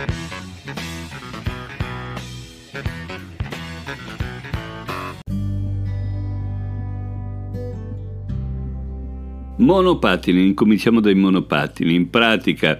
Thank you. Monopattini, incominciamo dai monopattini. In pratica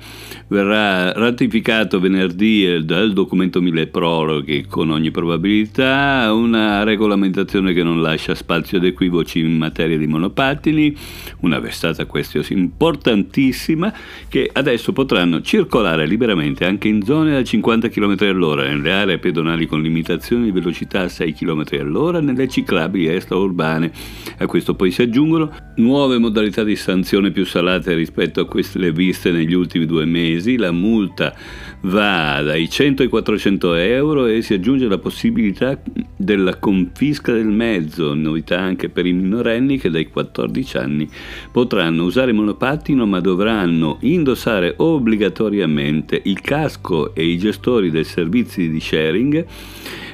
verrà ratificato venerdì dal documento mille proroghe con ogni probabilità una regolamentazione che non lascia spazio ad equivoci in materia di monopattini, una vestata questione importantissima che adesso potranno circolare liberamente anche in zone da 50 km all'ora, nelle aree pedonali con limitazioni di velocità a 6 km all'ora, nelle ciclabili extraurbane. A questo poi si aggiungono nuove modalità di di sanzione più salate rispetto a queste viste negli ultimi due mesi, la multa va dai 100 ai 400 euro e si aggiunge la possibilità della confisca del mezzo, novità anche per i minorenni che dai 14 anni potranno usare monopattino ma dovranno indossare obbligatoriamente il casco e i gestori dei servizi di sharing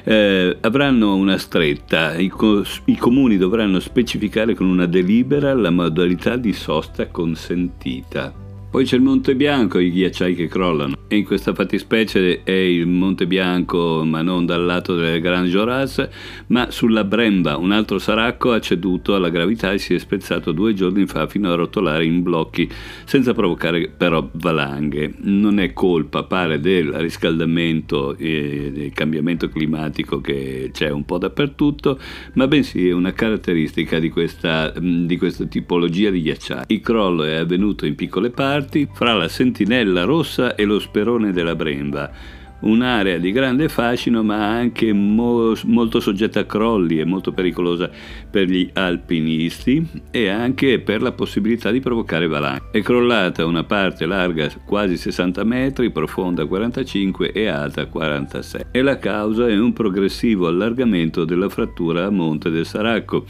eh, avranno una stretta, I, co- i, comuni dovranno specificare con una delibera la modalità di sosta consentita. Poi c'è il Monte Bianco, i ghiacciai che crollano e in questa fattispecie è il Monte Bianco, ma non dal lato del Grand Joras, ma sulla Bremba. Un altro saracco ha ceduto alla gravità e si è spezzato due giorni fa fino a rotolare in blocchi, senza provocare però valanghe. Non è colpa, pare, del riscaldamento e del cambiamento climatico che c'è un po' dappertutto, ma bensì è una caratteristica di questa, di questa tipologia di ghiacciai. Il crollo è avvenuto in piccole parti, fra la sentinella rossa e lo Sperone della Bremba, un'area di grande fascino ma anche mo- molto soggetta a crolli e molto pericolosa per gli alpinisti e anche per la possibilità di provocare valanghe. È crollata una parte larga quasi 60 metri, profonda 45 e alta 46 e la causa è un progressivo allargamento della frattura a monte del Saracco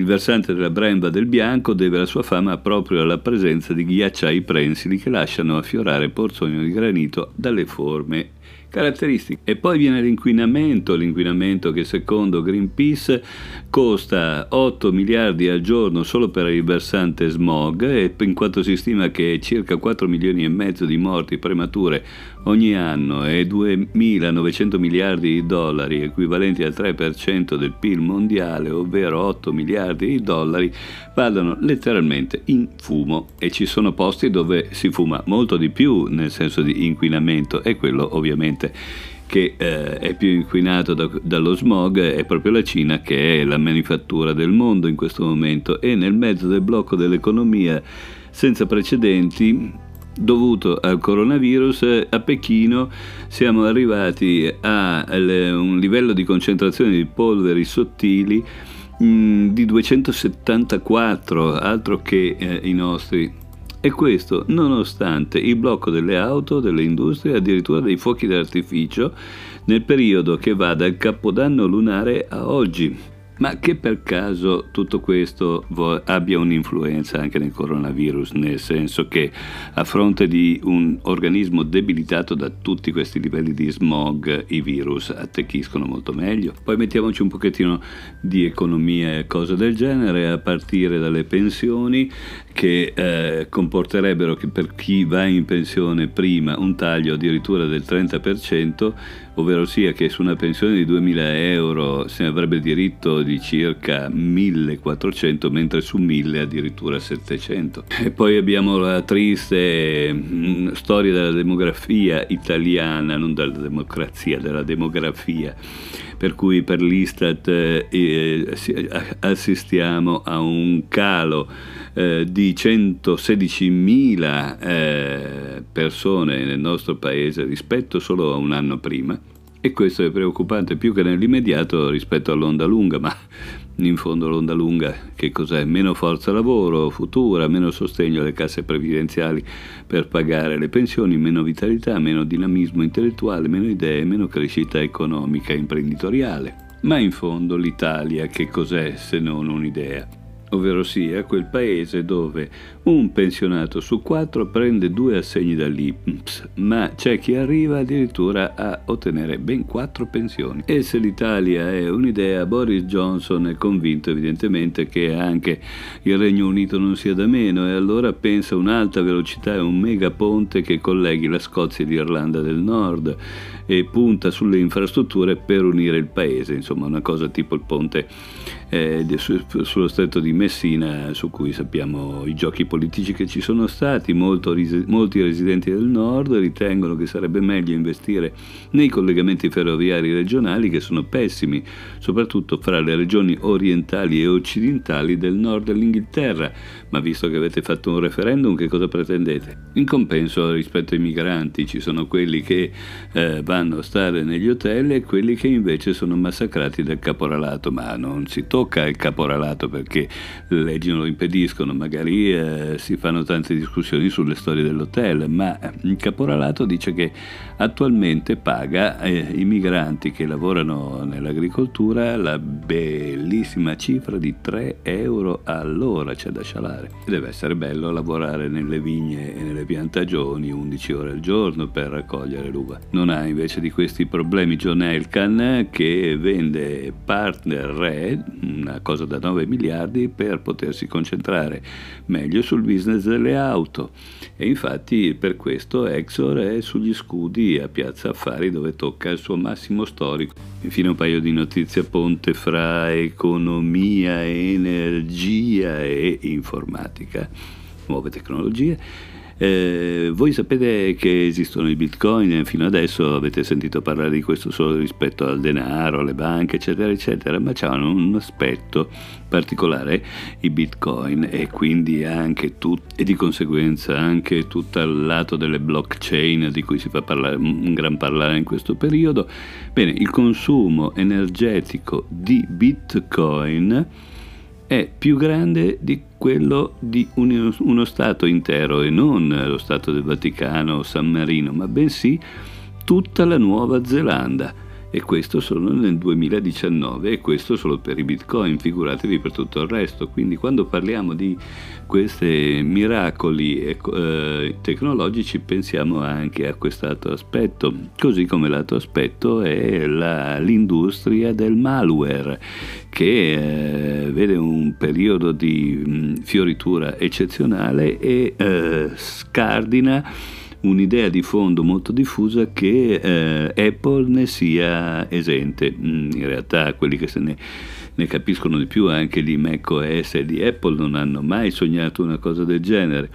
il versante della Bremba del Bianco deve la sua fama proprio alla presenza di ghiacciai prensili che lasciano affiorare porzioni di granito dalle forme caratteristiche. E poi viene l'inquinamento, l'inquinamento che secondo Greenpeace costa 8 miliardi al giorno solo per il versante smog e in quanto si stima che circa 4 milioni e mezzo di morti premature ogni anno e 2.900 miliardi di dollari, equivalenti al 3% del PIL mondiale, ovvero 8 miliardi di dollari, vadano letteralmente in fumo e ci sono posti dove si fuma molto di più nel senso di inquinamento e quello ovviamente che eh, è più inquinato da, dallo smog è proprio la Cina che è la manifattura del mondo in questo momento e nel mezzo del blocco dell'economia senza precedenti dovuto al coronavirus, a Pechino siamo arrivati a un livello di concentrazione di polveri sottili mm, di 274, altro che eh, i nostri. E questo nonostante il blocco delle auto, delle industrie, addirittura dei fuochi d'artificio, nel periodo che va dal capodanno lunare a oggi ma che per caso tutto questo abbia un'influenza anche nel coronavirus, nel senso che a fronte di un organismo debilitato da tutti questi livelli di smog, i virus attecchiscono molto meglio. Poi mettiamoci un pochettino di economia e cose del genere, a partire dalle pensioni che eh, comporterebbero che per chi va in pensione prima un taglio addirittura del 30%, ovvero sia che su una pensione di 2000 euro si avrebbe diritto di circa 1400, mentre su 1000 addirittura 700. E poi abbiamo la triste mm, storia della demografia italiana, non della democrazia, della demografia per cui per l'Istat eh, assistiamo a un calo eh, di 116.000 eh, persone nel nostro paese rispetto solo a un anno prima e questo è preoccupante più che nell'immediato rispetto all'onda lunga, ma in fondo l'onda lunga che cos'è? Meno forza lavoro futura, meno sostegno alle casse previdenziali per pagare le pensioni, meno vitalità, meno dinamismo intellettuale, meno idee, meno crescita economica e imprenditoriale. Ma in fondo l'Italia che cos'è se non un'idea? Ovvero sia quel paese dove un pensionato su quattro prende due assegni dall'INPS, ma c'è chi arriva addirittura a ottenere ben quattro pensioni. E se l'Italia è un'idea, Boris Johnson è convinto evidentemente che anche il Regno Unito non sia da meno e allora pensa un'alta velocità e un megaponte che colleghi la Scozia e l'Irlanda del Nord e punta sulle infrastrutture per unire il paese, insomma una cosa tipo il ponte eh, sullo stretto di Messina su cui sappiamo i giochi politici che ci sono stati, Molto, molti residenti del nord ritengono che sarebbe meglio investire nei collegamenti ferroviari regionali che sono pessimi, soprattutto fra le regioni orientali e occidentali del nord dell'Inghilterra, ma visto che avete fatto un referendum che cosa pretendete? In compenso rispetto ai migranti ci sono quelli che eh, vanno a stare negli hotel e quelli che invece sono massacrati dal caporalato, ma non si tocca il caporalato perché le leggi non lo impediscono, magari eh, si fanno tante discussioni sulle storie dell'hotel, ma il caporalato dice che attualmente paga eh, i migranti che lavorano nell'agricoltura la bellissima cifra di 3 euro all'ora, c'è da scialare. Deve essere bello lavorare nelle vigne e nelle piantagioni 11 ore al giorno per raccogliere l'uva. Non ha invece invece di questi problemi John Elkan che vende partner re, una cosa da 9 miliardi, per potersi concentrare meglio sul business delle auto. E infatti per questo Exor è sugli scudi a Piazza Affari dove tocca il suo massimo storico. Infine un paio di notizie a ponte fra economia, energia e informatica, nuove tecnologie. Eh, voi sapete che esistono i bitcoin, fino adesso avete sentito parlare di questo solo rispetto al denaro, alle banche, eccetera, eccetera, ma c'hanno un aspetto particolare i bitcoin e quindi anche tut- e di conseguenza anche tutto il lato delle blockchain di cui si fa parlare, un gran parlare in questo periodo. Bene, il consumo energetico di bitcoin è più grande di quello di un, uno Stato intero e non lo Stato del Vaticano o San Marino, ma bensì tutta la Nuova Zelanda e questo solo nel 2019 e questo solo per i bitcoin, figuratevi per tutto il resto. Quindi quando parliamo di questi miracoli eh, tecnologici pensiamo anche a quest'altro aspetto, così come l'altro aspetto è la, l'industria del malware che eh, vede un periodo di mh, fioritura eccezionale e eh, scardina un'idea di fondo molto diffusa che eh, Apple ne sia esente. Mm, in realtà quelli che se ne, ne capiscono di più anche di macOS e di Apple non hanno mai sognato una cosa del genere.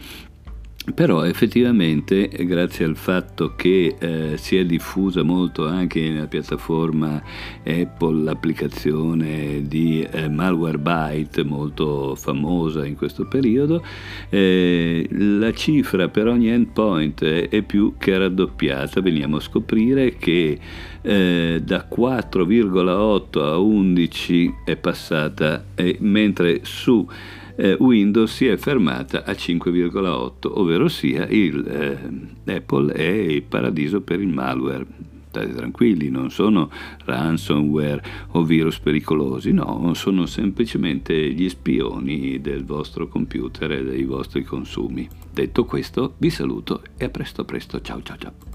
Però effettivamente, grazie al fatto che eh, si è diffusa molto anche nella piattaforma Apple l'applicazione di eh, Malwarebyte, molto famosa in questo periodo, eh, la cifra per ogni endpoint è più che raddoppiata. Veniamo a scoprire che eh, da 4,8 a 11 è passata, mentre su eh, Windows si è fermata a 5,8, ovvero sia il, eh, Apple è il paradiso per il malware. State tranquilli, non sono ransomware o virus pericolosi, no, sono semplicemente gli spioni del vostro computer e dei vostri consumi. Detto questo, vi saluto e a presto presto, ciao ciao ciao.